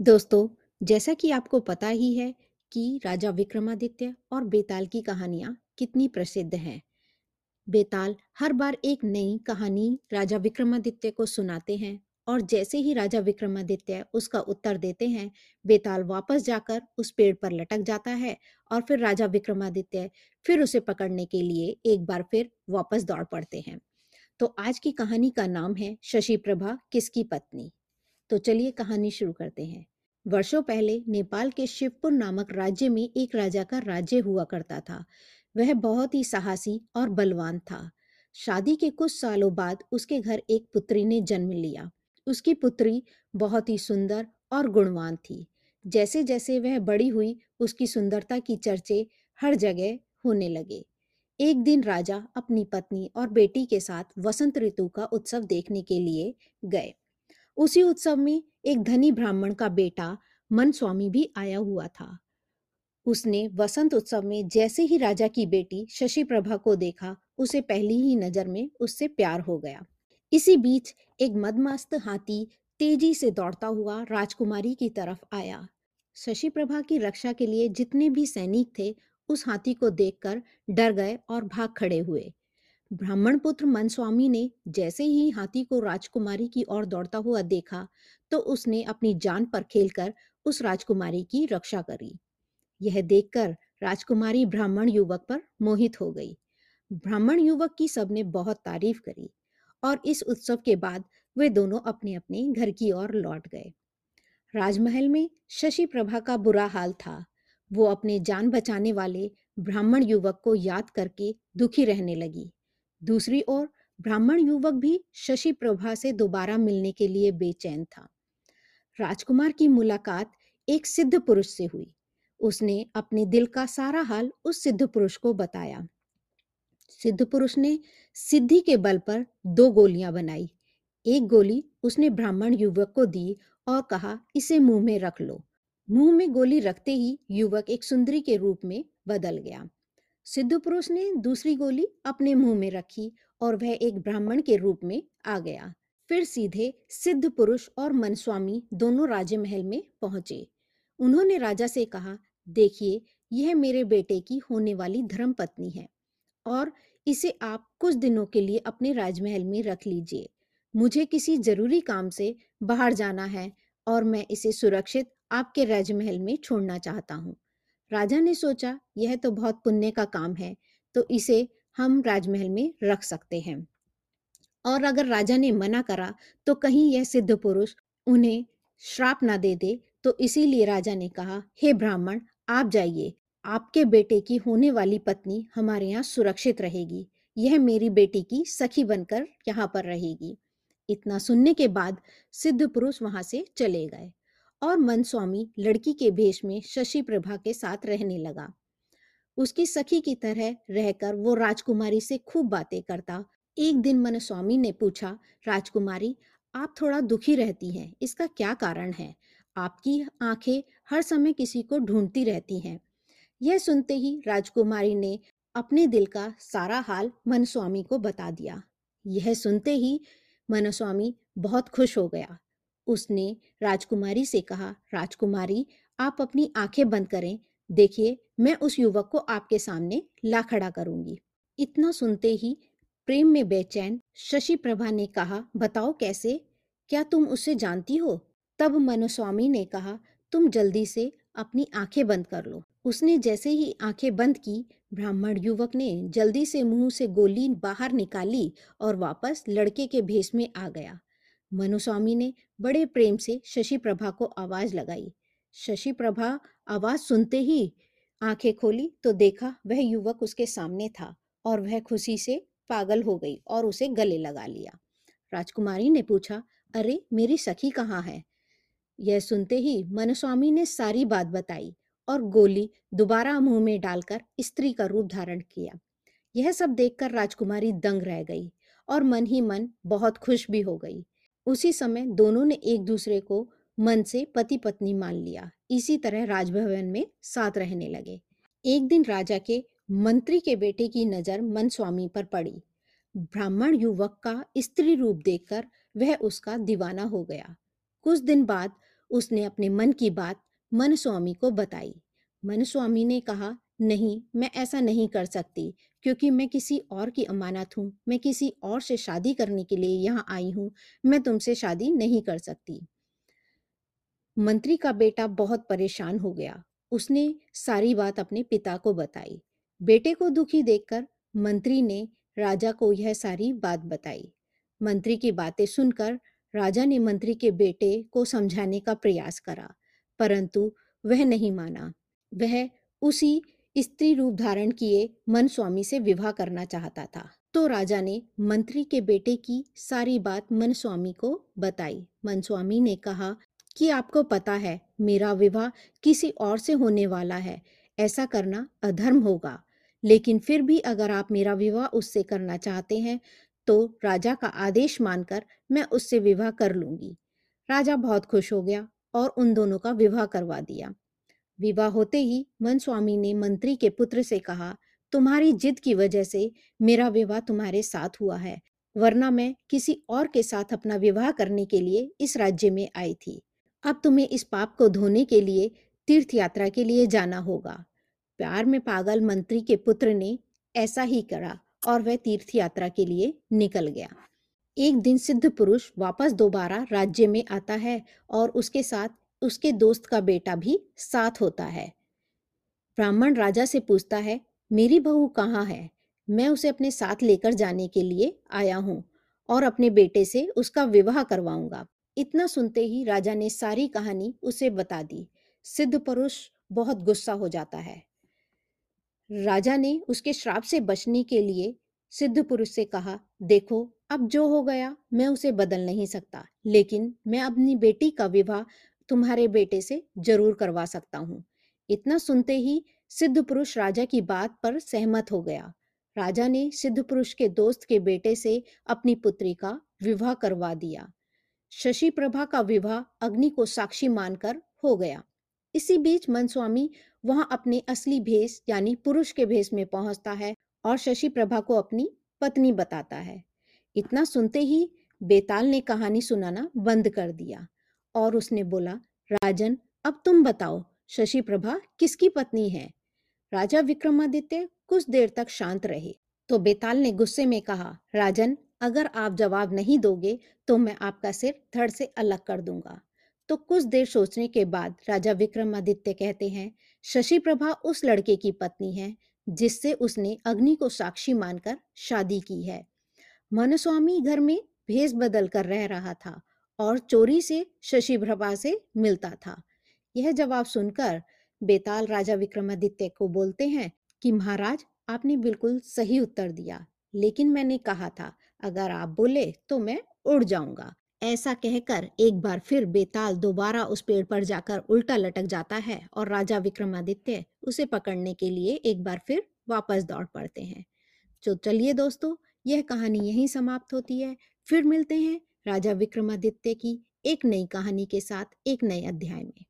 दोस्तों, जैसा कि आपको पता ही है कि राजा विक्रमादित्य और बेताल की कहानियाँ कितनी प्रसिद्ध हैं। बेताल हर बार एक नई कहानी राजा विक्रमादित्य को सुनाते हैं और जैसे ही राजा विक्रमादित्य उसका उत्तर देते हैं, बेताल वापस जाकर उस पेड़ पर लटक जाता है और फिर राजा विक्रमादित्य फिर उसे पकड़ने के लिए एक बार फिर वापस दौड़ पड़ते हैं। तो आज की कहानी का नाम है शशि प्रभा किसकी पत्नी। तो चलिए कहानी शुरू करते हैं। वर्षों पहले नेपाल के शिवपुर नामक राज्य में एक राजा का राज्य हुआ करता था। वह बहुत ही साहसी और बलवान था। शादी के कुछ सालों बाद उसके घर एक पुत्री ने जन्म लिया। उसकी पुत्री बहुत ही सुंदर और गुणवान थी। जैसे जैसे वह बड़ी हुई, उसकी सुंदरता की चर्चे हर जगह होने लगे। एक दिन राजा अपनी पत्नी और बेटी के साथ वसंत ऋतु का उत्सव देखने के लिए गए। उसी उत्सव में एक धनी ब्राह्मण का बेटा मन स्वामी भी आया हुआ था। उसने वसंत उत्सव में जैसे ही राजा की बेटी शशि प्रभा को देखा, उसे पहली ही नज़र में उससे प्यार हो गया। इसी बीच एक मदमस्त हाथी तेज़ी से दौड़ता हुआ राजकुमारी की तरफ़ आया। शशि प्रभा की रक्षा के लिए जितने भी सैनिक थे, उस हाथी को देखकर डर गए और भाग खड़े हुए। ब्राह्मण पुत्र मनस्वामी ने जैसे ही हाथी को राजकुमारी की ओर दौड़ता हुआ देखा तो उसने अपनी जान पर खेलकर उस राजकुमारी की रक्षा करी। यह देखकर राजकुमारी ब्राह्मण युवक पर मोहित हो गई। ब्राह्मण युवक की सबने बहुत तारीफ़ करी और इस उत्सव के बाद वे दोनों अपने अपने घर की ओर लौट गए। राजमहल में शशि प्रभा का बुरा हाल था। वो अपने जान बचाने वाले ब्राह्मण युवक को याद करके दुखी रहने लगी। दूसरी ओर, ब्राह्मण युवक भी शशि प्रभा से दोबारा मिलने के लिए बेचैन था। राजकुमार की मुलाकात एक सिद्ध पुरुष से हुई। उसने अपने दिल का सारा हाल उस सिद्ध पुरुष को बताया। सिद्ध पुरुष ने सिद्धि के बल पर दो गोलियाँ बनाई। एक गोली उसने ब्राह्मण युवक को दी और कहा, इसे मुँह में रख लो। मुँह में गोली रखते ही युवक एक सुंदरी के रूप में बदल गया। सिद्ध पुरुष ने दूसरी गोली अपने मुँह में रखी और वह एक ब्राह्मण के रूप में आ गया। फिर सीधे सिद्ध पुरुष और मनस्वामी दोनों राजमहल में पहुँचे। उन्होंने राजा से कहा, देखिए, यह मेरे बेटे की होने वाली धर्म पत्नी है और इसे आप कुछ दिनों के लिए अपने राजमहल में रख लीजिए। मुझे किसी ज़रूरी काम से बाहर जाना है और मैं इसे सुरक्षित आपके राजमहल में छोड़ना चाहता हूँ। राजा ने सोचा, यह तो बहुत पुण्य का काम है तो इसे हम राजमहल में रख सकते हैं। और अगर राजा ने मना करा तो कहीं यह सिद्ध पुरुष उन्हें श्राप ना दे दे तो इसीलिए राजा ने कहा, हे ब्राह्मण, आप जाइए, आपके बेटे की होने वाली पत्नी हमारे यहाँ सुरक्षित रहेगी, यह मेरी बेटी की सखी बनकर यहाँ पर रहेगी। इतना सुनने के बाद सिद्ध पुरुष वहाँ से चले गए। और मन स्वामी लड़की के भेष में शशि प्रभा के साथ रहने लगा। उसकी सखी की तरह रहकर वो राजकुमारी से खूब बातें करता। एक दिन मन स्वामी ने पूछा, राजकुमारी, आप थोड़ा दुखी रहती हैं, इसका क्या कारण है? आपकी आँखें हर समय किसी को ढूंढती रहती हैं। यह सुनते ही राजकुमारी ने अपने दिल का सारा हाल मन स्वामी को बता दिया। यह सुनते ही मनस्वामी बहुत खुश हो गया। उसने राजकुमारी से कहा, राजकुमारी, आप अपनी आँखें बंद करें। देखिए, मैं उस युवक को आपके सामने ला खड़ा करूँगी। इतना सुनते ही प्रेम में बेचैन शशि प्रभा ने कहा, बताओ कैसे? क्या तुम उसे जानती हो? तब मनुस्वामी ने कहा, तुम जल्दी से अपनी आँखें बंद कर लो। उसने जैसे ही आँखें बंद की, ब्राह्मण युवक ने जल्दी से मुँह से गोली बाहर निकाली और वापस लड़के के भेष में आ गया। मनुस्वामी ने बड़े प्रेम से शशि प्रभा को आवाज़ लगाई। शशि प्रभा आवाज़ सुनते ही आँखें खोली तो देखा वह युवक उसके सामने था और वह खुशी से पागल हो गई और उसे गले लगा लिया। राजकुमारी ने पूछा, अरे, मेरी सखी कहाँ है? यह सुनते ही मनस्वामी ने सारी बात बताई और गोली दोबारा मुँह में डालकर स्त्री का रूप धारण किया। यह सब देखकर राजकुमारी दंग रह गई और मन ही मन बहुत खुश भी हो गई। उसी समय दोनों ने एक दूसरे को मन से पति पत्नी मान लिया। इसी तरह राजभवन में साथ रहने लगे। एक दिन राजा के मंत्री के बेटे की नज़र मन स्वामी पर पड़ी। ब्राह्मण युवक का स्त्री रूप देखकर वह उसका दीवाना हो गया। कुछ दिन बाद उसने अपने मन की बात मनस्वामी को बताई। मनस्वामी ने कहा नहीं, मैं ऐसा नहीं कर सकती, क्योंकि मैं किसी और की अमानत हूँ, मैं किसी और से शादी करने के लिए यहाँ आई हूँ, मैं तुमसे शादी नहीं कर सकती। मंत्री का बेटा बहुत परेशान हो गया। उसने सारी बात अपने पिता को बताई। बेटे को दुखी देखकर मंत्री ने राजा को यह सारी बात बताई। मंत्री की बातें सुनकर राजा ने मंत्री के बेटे को समझाने का प्रयास करा, परंतु वह नहीं माना। वह उसी स्त्री रूप धारण किए मन स्वामी से विवाह करना चाहता था। तो राजा ने मंत्री के बेटे की सारी बात मन स्वामी को बताई। मन स्वामी ने कहा कि आपको पता है, मेरा विवाह किसी और से होने वाला है। ऐसा करना अधर्म होगा। लेकिन फिर भी अगर आप मेरा विवाह उससे करना चाहते हैं तो राजा का आदेश मानकर मैं उससे विवाह कर लूँगी। राजा बहुत खुश हो गया और उन दोनों का विवाह करवा दिया। विवाह होते ही मन स्वामी ने मंत्री के पुत्र से कहा, तुम्हारी जिद की वजह से मेरा विवाह तुम्हारे साथ हुआ है, वरना मैं किसी और के साथ अपना विवाह करने के लिए इस राज्य में आई थी। अब तुम्हें इस पाप को धोने के लिए तीर्थ यात्रा के लिए जाना होगा। प्यार में पागल मंत्री के पुत्र ने ऐसा ही करा और वह तीर्थ यात्रा के लिए निकल गया। एक दिन सिद्ध पुरुष वापस दोबारा राज्य में आता है और उसके साथ उसके दोस्त का बेटा भी साथ होता है। ब्राह्मण राजा से पूछता है, मेरी बहू कहाँ है? मैं उसे अपने साथ लेकर जाने के लिए आया हूँ और अपने बेटे से उसका विवाह करवाऊँगा। इतना सुनते ही राजा ने सारी कहानी उसे बता दी। सिद्ध पुरुष बहुत गुस्सा हो जाता है। राजा ने उसके श्राप से बचने के लिए सिद्ध पुरुष से कहा, देखो, अब जो हो गया, मैं उसे बदल नहीं सकता, लेकिन मैं अपनी बेटी का विवाह तुम्हारे बेटे से ज़रूर करवा सकता हूँ। इतना सुनते ही सिद्ध पुरुष राजा की बात पर सहमत हो गया। राजा ने सिद्ध पुरुष के दोस्त के बेटे से अपनी पुत्री का विवाह करवा दिया। शशि प्रभा का विवाह अग्नि को साक्षी मानकर हो गया। इसी बीच मनस्वामी वहाँ अपने असली भेष यानी पुरुष के भेष में पहुँचता है और शशि प्रभा को अपनी पत्नी बताता है। इतना सुनते ही बेताल ने कहानी सुनाना बंद कर दिया। और उसने बोला, राजन, अब तुम बताओ शशि प्रभा किसकी पत्नी है? राजा विक्रमादित्य कुछ देर तक शांत रहे। तो बेताल ने गुस्से में कहा, राजन, अगर आप जवाब नहीं दोगे तो मैं आपका सिर धड़ से अलग कर दूँगा। तो कुछ देर सोचने के बाद राजा विक्रमादित्य कहते हैं शशि प्रभा उस लड़के की पत्नी है, जिससे उसने अग्नि को साक्षी मानकर शादी की है। मनस्वामी घर में भेष बदल कर रह रहा था। और चोरी से शशि प्रभा से मिलता था। यह जवाब सुनकर बेताल राजा विक्रमादित्य को बोलते हैं कि, महाराज, आपने बिल्कुल सही उत्तर दिया, लेकिन मैंने कहा था, अगर आप बोले तो मैं उड़ जाऊँगा। ऐसा कहकर एक बार फिर बेताल दोबारा उस पेड़ पर जाकर उल्टा लटक जाता है और राजा विक्रमादित्य उसे पकड़ने के लिए एक बार फिर वापस दौड़ पड़ते हैं। तो चलिए दोस्तों, यह कहानी यहीं समाप्त होती है। फिर मिलते हैं राजा विक्रमादित्य की एक नई कहानी के साथ एक नए अध्याय में।